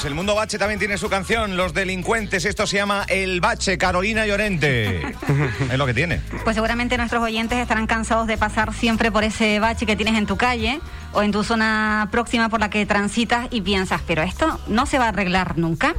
Pues el mundo bache también tiene su canción, Los Delincuentes. Esto se llama El Bache, Carolina Llorente. es lo que tiene. Pues seguramente nuestros oyentes estarán cansados de pasar siempre por ese bache que tienes en tu calle o en tu zona próxima por la que transitas y piensas, pero esto no se va a arreglar nunca.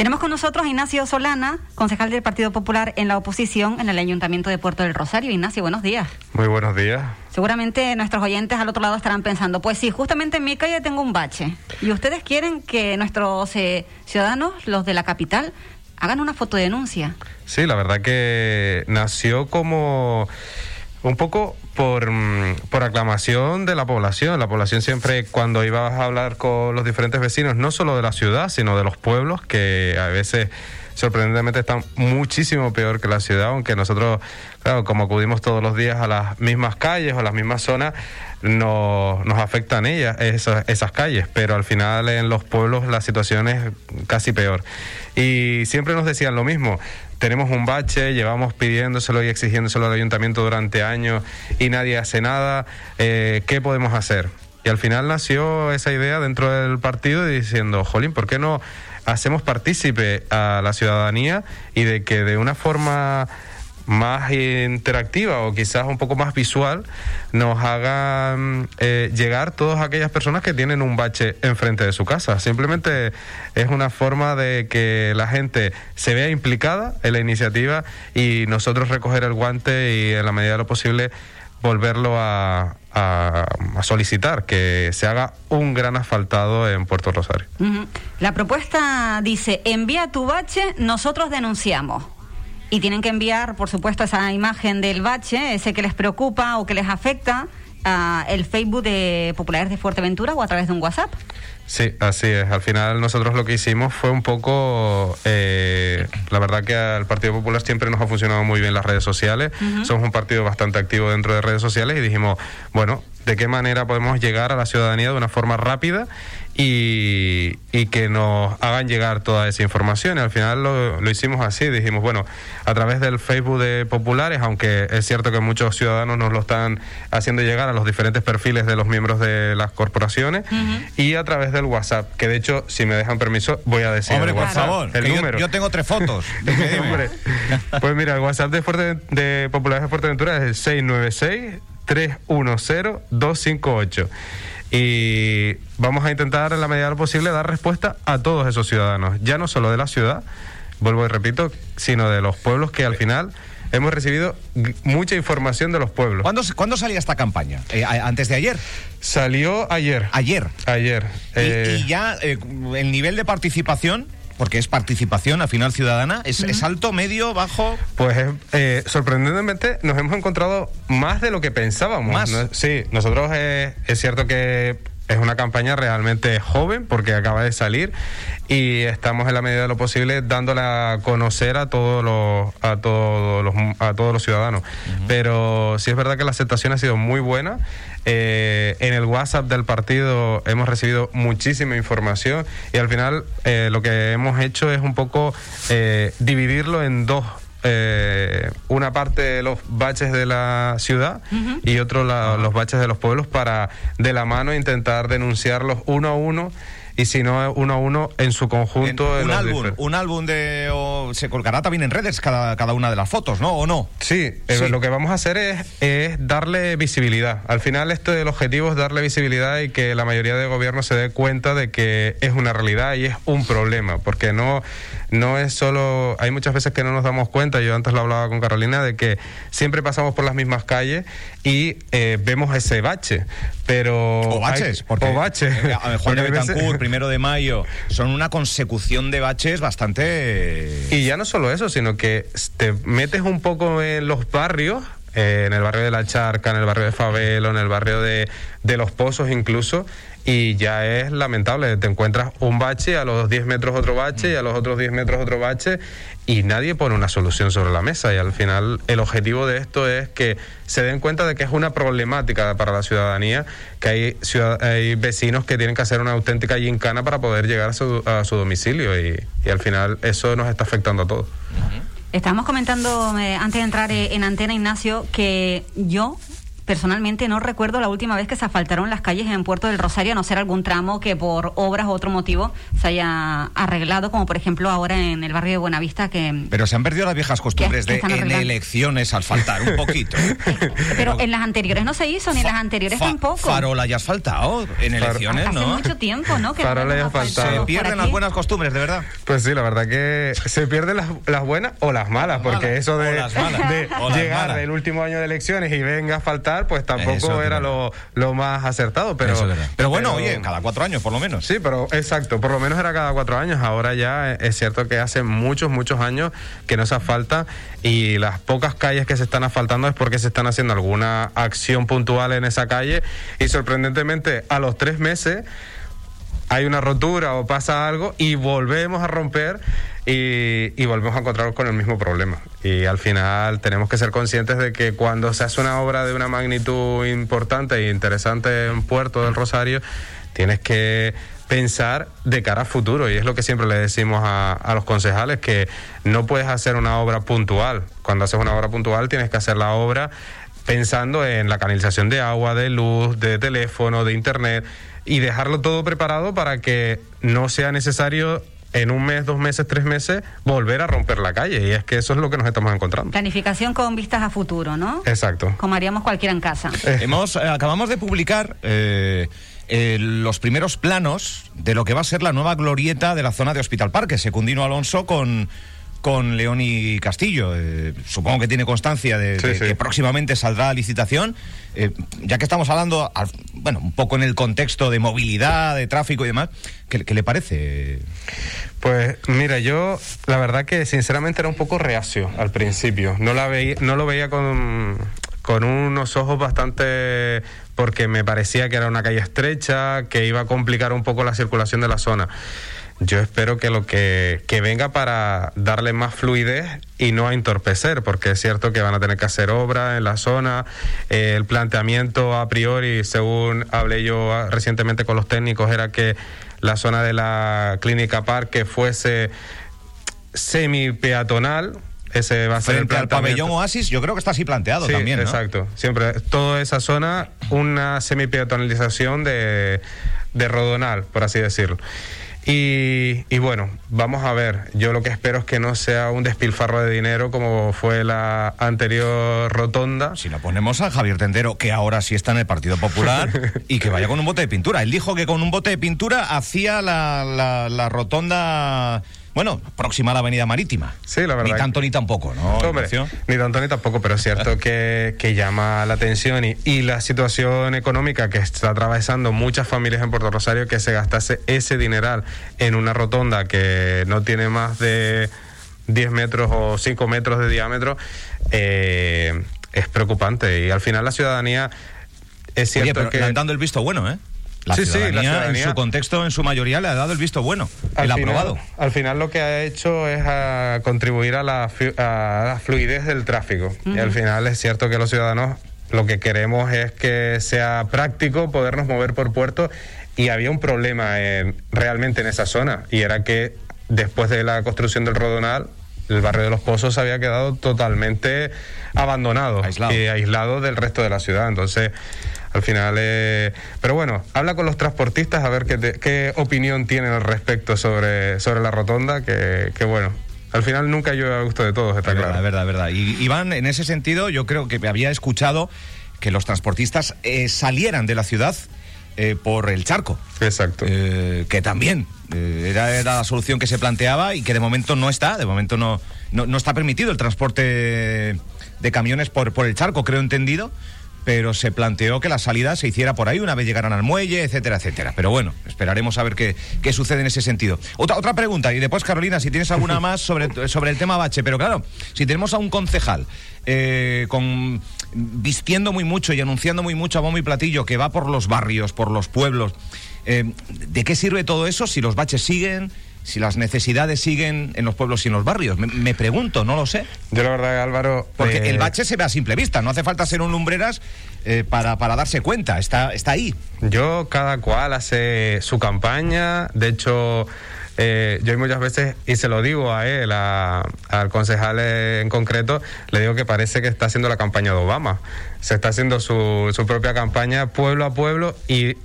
Tenemos con nosotros a Ignacio Solana, concejal del Partido Popular en la oposición en el Ayuntamiento de Puerto del Rosario. Ignacio, buenos días. Muy buenos días. Seguramente nuestros oyentes al otro lado estarán pensando, pues sí, justamente en mi calle tengo un bache. Y ustedes quieren que nuestros eh, ciudadanos, los de la capital, hagan una fotodenuncia. Sí, la verdad que nació como un poco por, mm, por, aclamación de la población. La población siempre, cuando iba a hablar con los diferentes vecinos, no solo de la ciudad, sino de los pueblos, que a veces sorprendentemente están muchísimo peor que la ciudad, aunque nosotros, claro, como acudimos todos los días a las mismas calles o a las mismas zonas, no, nos afectan ellas, esas, esas calles, pero al final en los pueblos la situación es casi peor. Y siempre nos decían lo mismo, tenemos un bache, llevamos pidiéndoselo y exigiéndoselo al ayuntamiento durante años y nadie hace nada, eh, ¿qué podemos hacer? Y al final nació esa idea dentro del partido diciendo, jolín, ¿por qué no hacemos partícipe a la ciudadanía y de que de una forma más interactiva o quizás un poco más visual nos hagan eh, llegar todas aquellas personas que tienen un bache enfrente de su casa. Simplemente es una forma de que la gente se vea implicada en la iniciativa y nosotros recoger el guante y en la medida de lo posible volverlo a, a, solicitar que se haga un gran asfaltado en Puerto Rosario. La propuesta dice, envía tu bache, nosotros denunciamos. Y tienen que enviar, por supuesto, esa imagen del bache, ese que les preocupa o que les afecta, a el Facebook de Populares de Fuerteventura o a través de un WhatsApp. Sí, así es. Al final nosotros lo que hicimos fue un poco, eh, la verdad que al Partido Popular siempre nos ha funcionado muy bien las redes sociales. Somos un partido bastante activo dentro de redes sociales y dijimos, bueno, ¿de qué manera podemos llegar a la ciudadanía de una forma rápida y, que nos hagan llegar toda esa información. Y al final lo, lo, hicimos así, dijimos, bueno, a través del Facebook de Populares, aunque es cierto que muchos ciudadanos nos lo están haciendo llegar a los diferentes perfiles de los miembros de las corporaciones, y a través del WhatsApp, que de hecho, si me dejan permiso, voy a decir Hombre, por favor, el número. Yo, tengo tres fotos. pues mira, el WhatsApp de, Fuerte, de Populares de Fuerteventura es el 696 310 258 y vamos a intentar en la medida de lo posible dar respuesta a todos esos ciudadanos, ya no solo de la ciudad, vuelvo y repito, sino de los pueblos que al final hemos recibido mucha información de los pueblos. ¿Cuándo, ¿cuándo salía esta campaña? Eh, ¿Antes de ayer? Salió ayer. Ayer. Ayer. ¿Y, eh, ya eh, el nivel de participación? Porque es participación al final ciudadana, ¿es, alto, medio, bajo? Pues eh, sorprendentemente nos hemos encontrado más de lo que pensábamos. ¿Más? sí, nosotros es cierto que es una campaña realmente joven porque acaba de salir y estamos en la medida de lo posible dándola a conocer a todos los a todos los a todos los ciudadanos. Pero sí es verdad que la aceptación ha sido muy buena. Eh, en el WhatsApp del partido hemos recibido muchísima información y al final eh, lo que hemos hecho es un poco eh, dividirlo en dos eh, una parte de los baches de la ciudad y otro los baches de los pueblos para de la mano intentar denunciarlos uno a uno y si no uno a uno en su conjunto. un, álbum, un álbum de... se colgará también en redes cada, cada una de las fotos, ¿no? ¿O no? Sí, eh, lo que vamos a hacer es, es darle visibilidad. Al final esto del objetivo es darle visibilidad y que la mayoría de gobiernos se dé cuenta de que es una realidad y es un problema, porque no, no es solo... Hay muchas veces que no nos damos cuenta, yo antes lo hablaba con Carolina, de que siempre pasamos por las mismas calles y eh, vemos ese bache, pero... O baches, porque... O baches. Eh, Juan de Betancourt, primero de mayo, son una consecución de baches bastante... Y ya no solo eso, sino que te metes un poco en los barrios, eh, en el barrio de La Charca, en el barrio de Favelo, en el barrio de, de Los Pozos incluso, y ya es lamentable. Te encuentras un bache, a los 10 metros otro bache y a los otros 10 metros otro bache y nadie pone una solución sobre la mesa. Y al final el objetivo de esto es que se den cuenta de que es una problemática para la ciudadanía, que hay, hay vecinos que tienen que hacer una auténtica gincana para poder llegar a su, a su domicilio y, al final eso nos está afectando a todos. Estamos comentando eh, antes de entrar eh, en antena, Ignacio, que yo personalmente no recuerdo la última vez que se asfaltaron las calles en Puerto del Rosario, a no ser algún tramo que por obras o otro motivo se haya arreglado, como por ejemplo ahora en el barrio de Buenavista que... Pero se han perdido las viejas costumbres de en elecciones asfaltar un poquito. Pero en las anteriores no se hizo, ni en las anteriores tampoco. Farola ya asfaltado en elecciones, ¿no? Hace mucho tiempo, ¿no? Que Farola ya asfaltado. Se pierden las buenas costumbres, de verdad. Pues sí, la verdad que se pierden las, las buenas o las malas, porque eso de, de llegar del último año de elecciones y venga a pues tampoco era lo, lo, más acertado. Pero, pero bueno, oye, cada cuatro años por lo menos. Sí, pero exacto, por lo menos era cada cuatro años. Ahora ya es cierto que hace muchos, muchos años que no se asfalta y las pocas calles que se están asfaltando es porque se están haciendo alguna acción puntual en esa calle y sorprendentemente a los tres meses hay una rotura o pasa algo y volvemos a romper y, y, volvemos a encontrarnos con el mismo problema. Y al final tenemos que ser conscientes de que cuando se hace una obra de una magnitud importante e interesante en Puerto del Rosario, tienes que pensar de cara a futuro y es lo que siempre le decimos a, a, los concejales que no puedes hacer una obra puntual cuando haces una obra puntual tienes que hacer la obra pensando en la canalización de agua de luz de teléfono de internet y dejarlo todo preparado para que no sea necesario en un mes, dos meses, tres meses, volver a romper la calle. Y es que eso es lo que nos estamos encontrando. Planificación con vistas a futuro, ¿no? Exacto. Como haríamos cualquiera en casa. Eh. Hemos, eh, acabamos de publicar eh, los primeros planos de lo que va a ser la nueva glorieta de la zona de Hospital Parque. Secundino Alonso con con León y Castillo. Eh, supongo que tiene constancia de, que próximamente saldrá a licitación. Eh, ya que estamos hablando, bueno, un poco en el contexto de movilidad, de tráfico y demás, ¿qué, le parece? Pues mira, yo la verdad que sinceramente era un poco reacio al principio. No, la veía, no lo veía con, con unos ojos bastante porque me parecía que era una calle estrecha, que iba a complicar un poco la circulación de la zona. Yo espero que lo que, venga para darle más fluidez y no a entorpecer, porque es cierto que van a tener que hacer obra en la zona. Eh, el planteamiento a priori, según hablé yo recientemente con los técnicos, era que la zona de la clínica parque fuese semi peatonal, ese va a ser el planteamiento. pabellón Oasis, yo creo que está así planteado también. ¿no? Exacto, siempre. Toda esa zona, una semi peatonalización de, de rodonal, por así decirlo. Y, bueno, vamos a ver. Yo lo que espero es que no sea un despilfarro de dinero como fue la anterior rotonda. Si lo ponemos a Javier Tendero, que ahora sí está en el Partido Popular, y que vaya con un bote de pintura. Él dijo que con un bote de pintura hacía la, la rotonda bueno, próxima a la Avenida Marítima. Sí, la verdad. Ni tanto ni tampoco, ¿no? ni tanto ni tampoco, pero es cierto que, que llama la atención y, y, la situación económica que está atravesando muchas familias en Puerto Rosario que se gastase ese dineral en una rotonda que no tiene más de 10 metros o 5 metros de diámetro, eh, es preocupante. Y al final la ciudadanía es cierto que... dando el visto bueno, ¿eh? La sí, ciudadanía, en su contexto, en su mayoría, le ha dado el visto bueno, el aprobado. Al final lo que ha hecho es a contribuir a la, fluidez del tráfico. Y al final es cierto que los ciudadanos lo que queremos es que sea práctico podernos mover por puerto y había un problema realmente en esa zona y era que después de la construcción del Rodonal el barrio de los Pozos había quedado totalmente abandonado aislado. y aislado del resto de la ciudad. Entonces, al final, eh, pero bueno, habla con los transportistas a ver qué, qué opinión tienen al respecto sobre, sobre la rotonda, que, que bueno, al final nunca yo a gusto de todos, está claro. Verdad, verdad, verdad. Y Iván, en ese sentido, yo creo que había escuchado que los transportistas eh, salieran de la ciudad eh, por el charco. Exacto. que también era, era, la solución que se planteaba y que de momento no está, de momento no, no, no está permitido el transporte de camiones por, por el charco, creo entendido pero se planteó que la salida se hiciera por ahí una vez llegaran al muelle, etcétera, etcétera. Pero bueno, esperaremos a ver qué, qué sucede en ese sentido. Otra, otra pregunta, y después Carolina, si tienes alguna más sobre, sobre el tema Bache, pero claro, si tenemos a un concejal eh, con vistiendo muy mucho y anunciando muy mucho a bombo y platillo que va por los barrios, por los pueblos, eh, ¿de qué sirve todo eso si los baches siguen? Si las necesidades siguen en los pueblos y en los barrios. Me, pregunto, no lo sé. Yo la verdad, Álvaro... Porque eh, el bache se ve a simple vista, no hace falta ser un lumbreras eh, para, para, darse cuenta, está, está ahí. Yo, cada cual hace su campaña, de hecho... eh, yo muchas veces, y se lo digo a él, al concejal en concreto, le digo que parece que está haciendo la campaña de Obama. Se está haciendo su, su propia campaña pueblo a pueblo y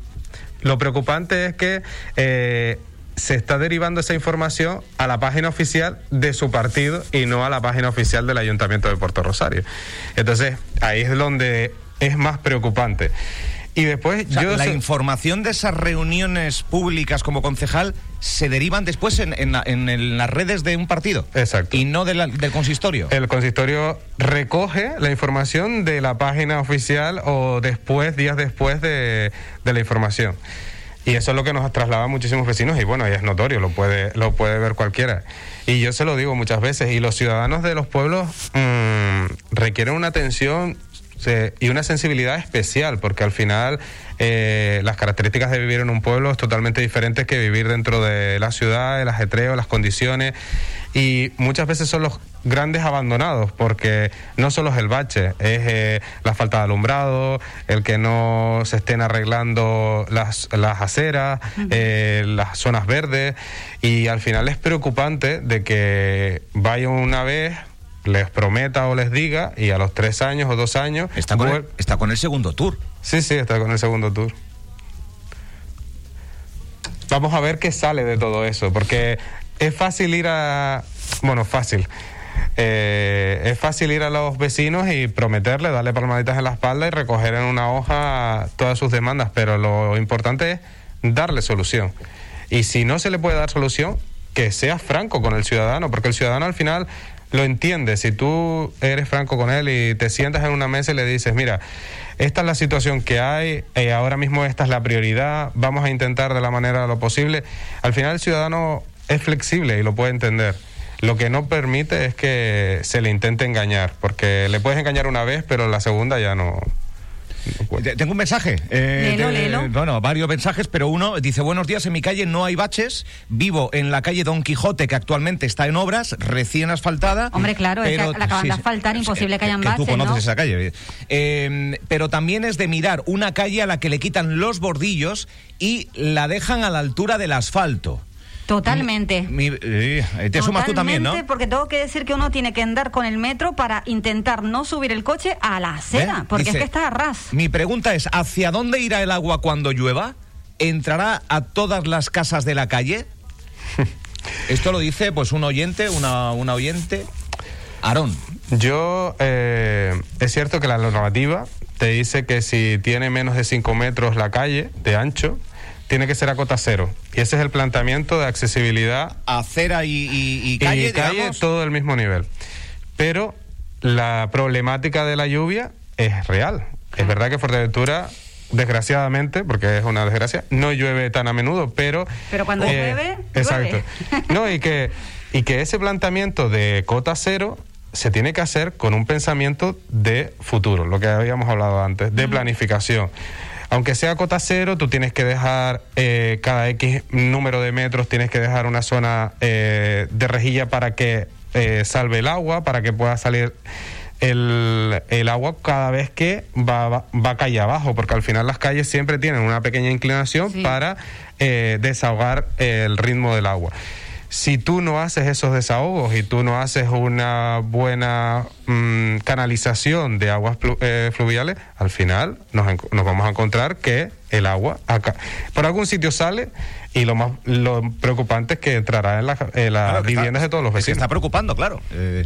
lo preocupante es que eh, se está derivando esa información a la página oficial de su partido y no a la página oficial del Ayuntamiento de Puerto Rosario. Entonces, ahí es donde es más preocupante. Y después yo la información de esas reuniones públicas como concejal se derivan después en, en, las redes de un partido. Exacto. Y no del consistorio. El consistorio recoge la información de la página oficial o después, días después de, de la información. Y eso es lo que nos traslada a muchísimos vecinos y bueno, ya es notorio, lo puede, lo puede ver cualquiera. Y yo se lo digo muchas veces, y los ciudadanos de los pueblos mmm, requieren una atención y una sensibilidad especial, porque al final eh, las características de vivir en un pueblo es totalmente diferente que vivir dentro de la ciudad, el ajetreo, las condiciones, y muchas veces son los grandes abandonados, porque no solo es el bache, es eh, la falta de alumbrado, el que no se estén arreglando las, las aceras, eh, las zonas verdes, y al final es preocupante de que vaya una vez les prometa o les diga y a los tres años o dos años... Está con, el, está con el segundo tour. Sí, sí, está con el segundo tour. Vamos a ver qué sale de todo eso, porque es fácil ir a... Bueno, fácil. Eh, es fácil ir a los vecinos y prometerle, darle palmaditas en la espalda y recoger en una hoja todas sus demandas, pero lo importante es darle solución. Y si no se le puede dar solución, que sea franco con el ciudadano, porque el ciudadano al final lo entiende. Si tú eres franco con él y te sientas en una mesa y le dices, mira, esta es la situación que hay, eh, ahora mismo esta es la prioridad, vamos a intentar de la manera de lo posible, al final el ciudadano es flexible y lo puede entender. Lo que no permite es que se le intente engañar, porque le puedes engañar una vez, pero la segunda ya no, tengo un mensaje. Eh, bueno, varios mensajes, pero uno dice: Buenos días, en mi calle no hay baches. Vivo en la calle Don Quijote, que actualmente está en obras, recién asfaltada. Hombre, claro, es que la acaban de asfaltar, imposible que, hayan baches. Tú conoces esa calle. Eh, pero también es de mirar una calle a la que le quitan los bordillos y la dejan a la altura del asfalto. Totalmente. Eh, te sumas tú también, ¿no? Porque tengo que decir que uno tiene que andar con el metro para intentar no subir el coche a la acera, ¿Eh? porque es que está a ras. Mi pregunta es, ¿hacia dónde irá el agua cuando llueva? ¿Entrará a todas las casas de la calle? Esto lo dice pues un oyente, una, una oyente. Aarón. Yo, eh, es cierto que la normativa te dice que si tiene menos de 5 metros la calle de ancho, tiene que ser a cota cero. Y ese es el planteamiento de accesibilidad. Acera y, y, calle, y calle todo del mismo nivel. Pero la problemática de la lluvia es real. Es verdad que Fuerteventura desgraciadamente, porque es una desgracia, no llueve tan a menudo, pero... Pero cuando eh, llueve, Exacto. No, y que, y que ese planteamiento de cota cero se tiene que hacer con un pensamiento de futuro, lo que habíamos hablado antes, de planificación aunque sea cota cero, tú tienes que dejar eh, cada X número de metros, tienes que dejar una zona eh, de rejilla para que eh, salve el agua, para que pueda salir el, agua cada vez que va, va, calle abajo, porque al final las calles siempre tienen una pequeña inclinación para desahogar el ritmo del agua si tú no haces esos desahogos y tú no haces una buena mm, canalización de aguas eh, fluviales, al final nos, vamos a encontrar que el agua acá, por algún sitio sale y lo más lo preocupante es que entrará en, las viviendas de todos los vecinos. está preocupando, claro. Eh,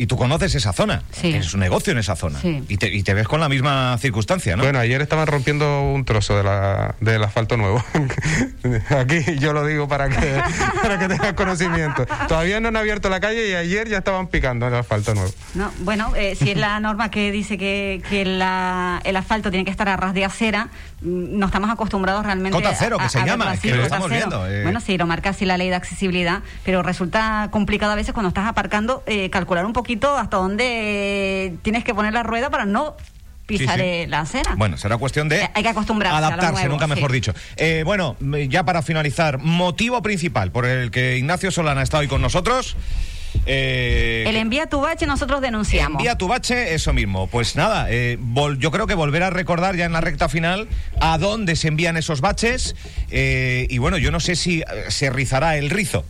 y tú conoces esa zona, sí. es un negocio en esa zona. Y, te, y, te, ves con la misma circunstancia, ¿no? Bueno, ayer estaban rompiendo un trozo de la, del asfalto nuevo. Aquí yo lo digo para que, para que tengas conocimiento. Todavía no han abierto la calle y ayer ya estaban picando el asfalto nuevo. No, bueno, eh, si es la norma que dice que, que la, el asfalto tiene que estar a ras de acera, mm, no estamos acostumbrados realmente Cota cero, que se llama, que lo estamos viendo. Eh. Bueno, sí, lo marca así la ley de accesibilidad, pero resulta complicado a veces cuando estás aparcando eh, calcular un poquito hasta dónde tienes que poner la rueda para no pisar la acera. Bueno, será cuestión de hay que acostumbrarse adaptarse, nunca mejor dicho. Eh, bueno, ya para finalizar, motivo principal por el que Ignacio Solana está hoy con nosotros. Eh, El envía tu bache, nosotros denunciamos. Envía tu bache, eso mismo. Pues nada, eh, vol- yo creo que volver a recordar ya en la recta final a dónde se envían esos baches. eh, y bueno, yo no sé si eh, se rizará el rizo.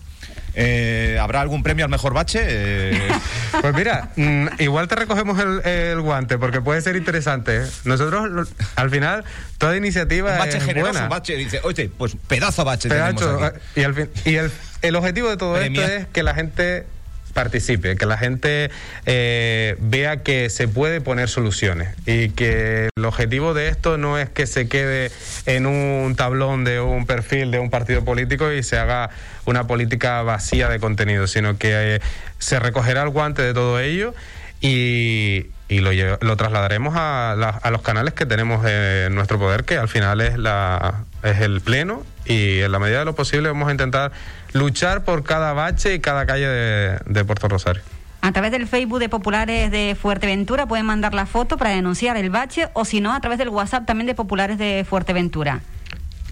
Eh, ¿Habrá algún premio al mejor bache? Eh, Pues mira, mm, igual te recogemos el, el guante porque puede ser interesante. ¿eh? Nosotros, al final, toda iniciativa un bache es generoso, buena. un bache. Dice, oye, pues pedazo bache tenemos Pedacho, aquí. y al fin- y el, el objetivo de todo Premia. esto es que la gente participe, que la gente eh, vea que se puede poner soluciones y que el objetivo de esto no es que se quede en un tablón de un perfil de un partido político y se haga una política vacía de contenido, sino que eh, se recogerá el guante de todo ello y, y lo, lo trasladaremos a, la- a los canales que tenemos en nuestro poder, que al final es, la, es el pleno y en la medida de lo posible vamos a intentar luchar por cada bache y cada calle de, Puerto Rosario. A través del Facebook de Populares de Fuerteventura pueden mandar la foto para denunciar el bache o si no, a través del WhatsApp también de Populares de Fuerteventura.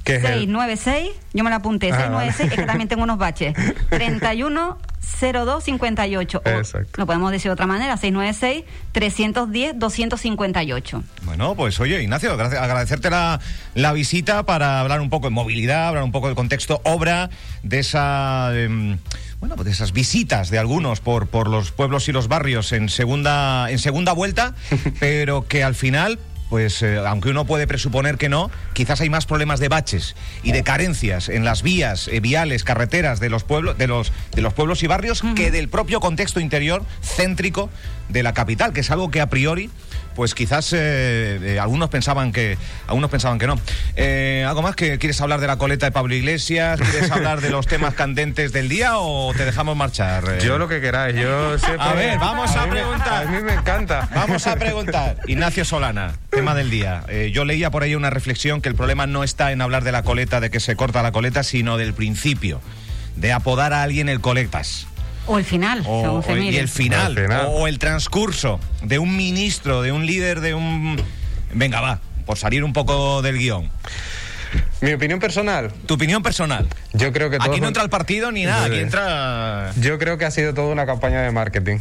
Que es el- 696, yo me la apunté, Ah, 696, vale. es que también tengo unos baches. 310258. O Exacto. Lo podemos decir de otra manera, 696 310 258. Bueno, pues oye, Ignacio, gracias, agradecerte la, la visita para hablar un poco de movilidad, hablar un poco del contexto obra, de esa em, bueno, pues de esas visitas de algunos por, por los pueblos y los barrios en segunda, en segunda vuelta, pero que al final. Pues eh, aunque uno puede presuponer que no, quizás hay más problemas de baches y de carencias en las vías eh, viales, carreteras de los pueblos, de los de los pueblos y barrios que del propio contexto interior céntrico de la capital, que es algo que a priori pues quizás eh, eh, algunos pensaban que algunos pensaban que no. Eh, ¿Algo más que quieres hablar de la coleta de Pablo Iglesias? ¿Quieres hablar de los temas candentes del día o te dejamos marchar? Yo lo que queráis, yo siempre... A ver, vamos a me- preguntar. a mí me encanta. Vamos a preguntar. Ignacio Solana, tema del día. Yo leía por ahí una reflexión que el problema no está en hablar de la coleta, de que se corta la coleta, sino del principio, de apodar a alguien el colectas. O el final, O, según y el final, El final. O, el transcurso de un ministro, de un líder, de un... Venga, va, por salir un poco del guion. Mi opinión personal, Tu opinión personal. yo creo que todo Aquí no entra el partido ni nada, aquí entra... Yo creo que ha sido toda una campaña de marketing.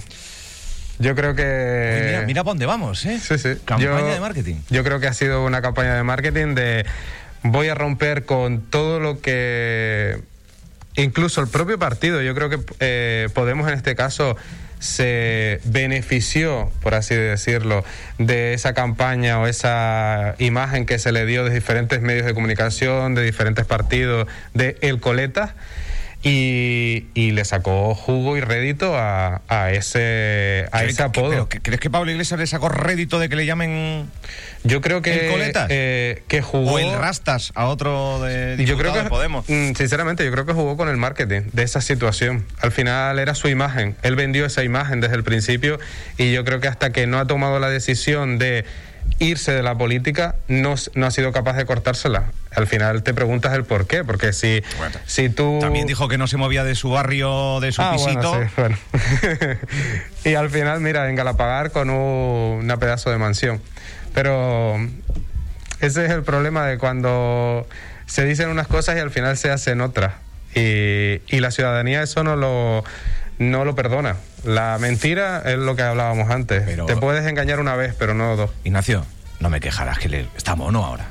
Yo creo que... Mira, mira para dónde vamos, ¿eh? Sí, sí. Campaña Yo- de marketing. Yo creo que ha sido una campaña de marketing de voy a romper con todo lo que incluso el propio partido, yo creo que eh, Podemos en este caso se benefició, por así decirlo, de esa campaña o esa imagen que se le dio de diferentes medios de comunicación, de diferentes partidos, de El Coleta. Y, y le sacó jugo y rédito a, a ese, a ¿Qué- ese qué- apodo. pero ¿Crees que Pablo Iglesias le sacó rédito de que le llamen Yo creo que, ¿El Coletas? eh, que jugó. o el Rastas a otro de yo creo que de Podemos? mm, sinceramente yo creo que jugó con el marketing de esa situación. Al final era su imagen. Él vendió esa imagen desde el principio y yo creo que hasta que no ha tomado la decisión de irse de la política no, no ha sido capaz de cortársela. Al final te preguntas el por qué, porque si Bueno, si tú También dijo que no se movía de su barrio, de su Ah, pisito. bueno, sí, bueno. y al final, mira, en Galapagar con un- una pedazo de mansión. Pero ese es el problema de cuando se dicen unas cosas y al final se hacen otras. Y, y la ciudadanía eso no lo, no lo perdona. La mentira es lo que hablábamos antes. Pero- Te puedes engañar una vez, pero no dos. Ignacio, no me quejarás que le está mono ahora.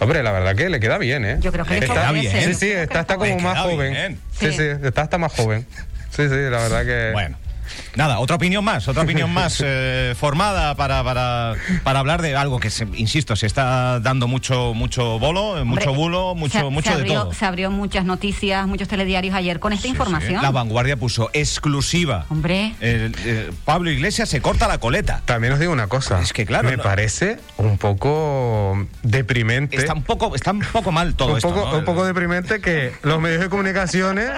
Hombre, la verdad que le queda bien, ¿eh? Yo creo que le está favorece. bien. Sí, sí, está, está como más queda joven. bien. Sí. sí, está hasta más joven. Sí, sí, la verdad que... Bueno. Nada, otra opinión más, otra opinión más eh, formada para, para, para hablar de algo que, se- insisto, se está dando mucho mucho bolo, eh, mucho Hombre, bulo, mucho, se- mucho se de abrió, todo. Se abrió muchas noticias, muchos telediarios ayer con esta información. La vanguardia puso exclusiva. Hombre, El- eh, Pablo Iglesias se corta la coleta. También os digo una cosa. Es que, claro, Me no- parece un poco deprimente. Está un poco, está un poco mal todo un esto. poco, ¿no? un poco deprimente que los medios de comunicaciones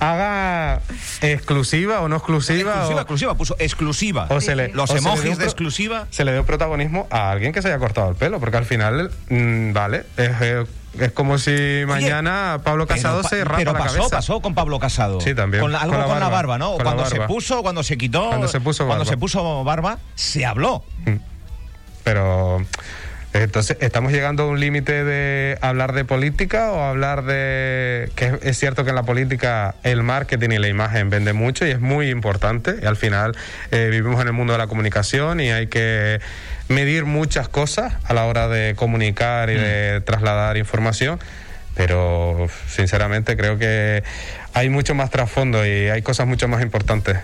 hagan exclusiva o no exclusiva. exclusiva, exclusiva, puso exclusiva. o se le- Los o se le emojis de exclusiva. Se le dio protagonismo a alguien que se haya cortado el pelo, porque al final, mm, vale, es, eh, es como si mañana Pablo Casado Pero se rapa pero la pasó, cabeza. pasó con Pablo Casado. Sí, también. Con la- algo Con con la la, barba, ¿no? con la Cuando se puso, cuando se quitó. Cuando se puso Cuando se puso barba, se habló. Pero Entonces, ¿estamos llegando a un límite de hablar de política o hablar de... que es cierto que en la política el marketing y la imagen vende mucho y es muy importante y al final eh, vivimos en el mundo de la comunicación y hay que medir muchas cosas a la hora de comunicar y de mm. trasladar información pero sinceramente creo que hay mucho más trasfondo y hay cosas mucho más importantes.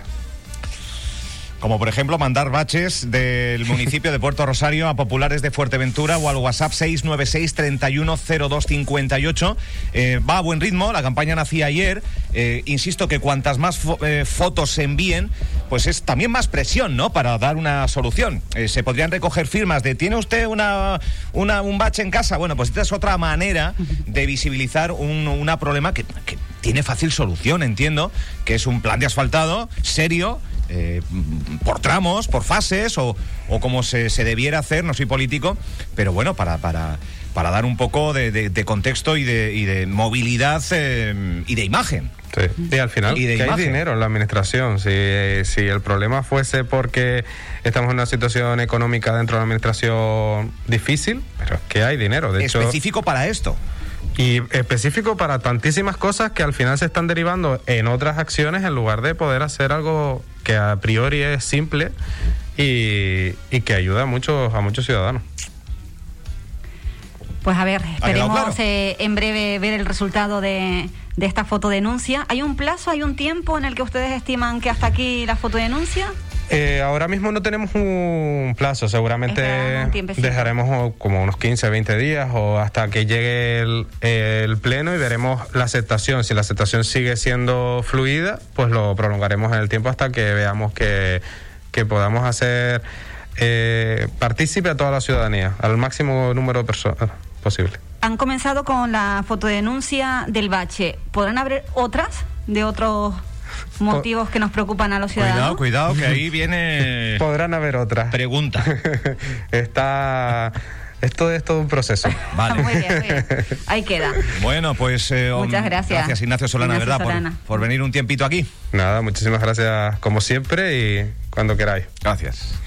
Como por ejemplo mandar baches del municipio de Puerto Rosario a populares de Fuerteventura o al WhatsApp 696 310258. Eh, va a buen ritmo, la campaña nacía ayer. Eh, insisto que cuantas más eh, fotos se envíen, pues es también más presión, ¿no? Para dar una solución. se podrían recoger firmas de ¿tiene usted una, un bache en casa? Bueno, pues esta es otra manera de visibilizar un una problema que, que tiene fácil solución, entiendo, que es un plan de asfaltado serio eh, por tramos, por fases o, o como se, se, debiera hacer, no soy político, pero bueno, para, para, para dar un poco de, contexto y de, y de movilidad eh, y de imagen. Sí. Y al final, que hay dinero en la administración. Si, si el problema fuese porque estamos en una situación económica dentro de la administración difícil, pero es que hay dinero. De Específico para esto. Y específico para tantísimas cosas que al final se están derivando en otras acciones en lugar de poder hacer algo que a priori es simple y, que ayuda a muchos, a muchos ciudadanos. Pues a ver, esperemos eh, en breve ver el resultado de, de esta fotodenuncia. ¿Hay un plazo, hay un tiempo en el que ustedes estiman que hasta aquí la fotodenuncia? Eh, ahora mismo no tenemos un plazo, seguramente dejaremos como unos 15, 20 días o hasta que llegue el, pleno y veremos la aceptación. Si la aceptación sigue siendo fluida, pues lo prolongaremos en el tiempo hasta que veamos que, podamos hacer eh, partícipe a toda la ciudadanía, al máximo número de personas posible. Han comenzado con la fotodenuncia del bache. ¿Podrán haber otras de otros motivos que nos preocupan a los ciudadanos. Cuidado, cuidado, que ahí viene. Podrán haber otras. Pregunta. Está. Esto es todo un proceso. Vale. muy bien, muy bien. Ahí queda. Bueno, pues. Eh, muchas gracias. Gracias, Ignacio Solana, ¿verdad? Por, por, venir un tiempito aquí. Nada, muchísimas gracias como siempre y cuando queráis. Gracias.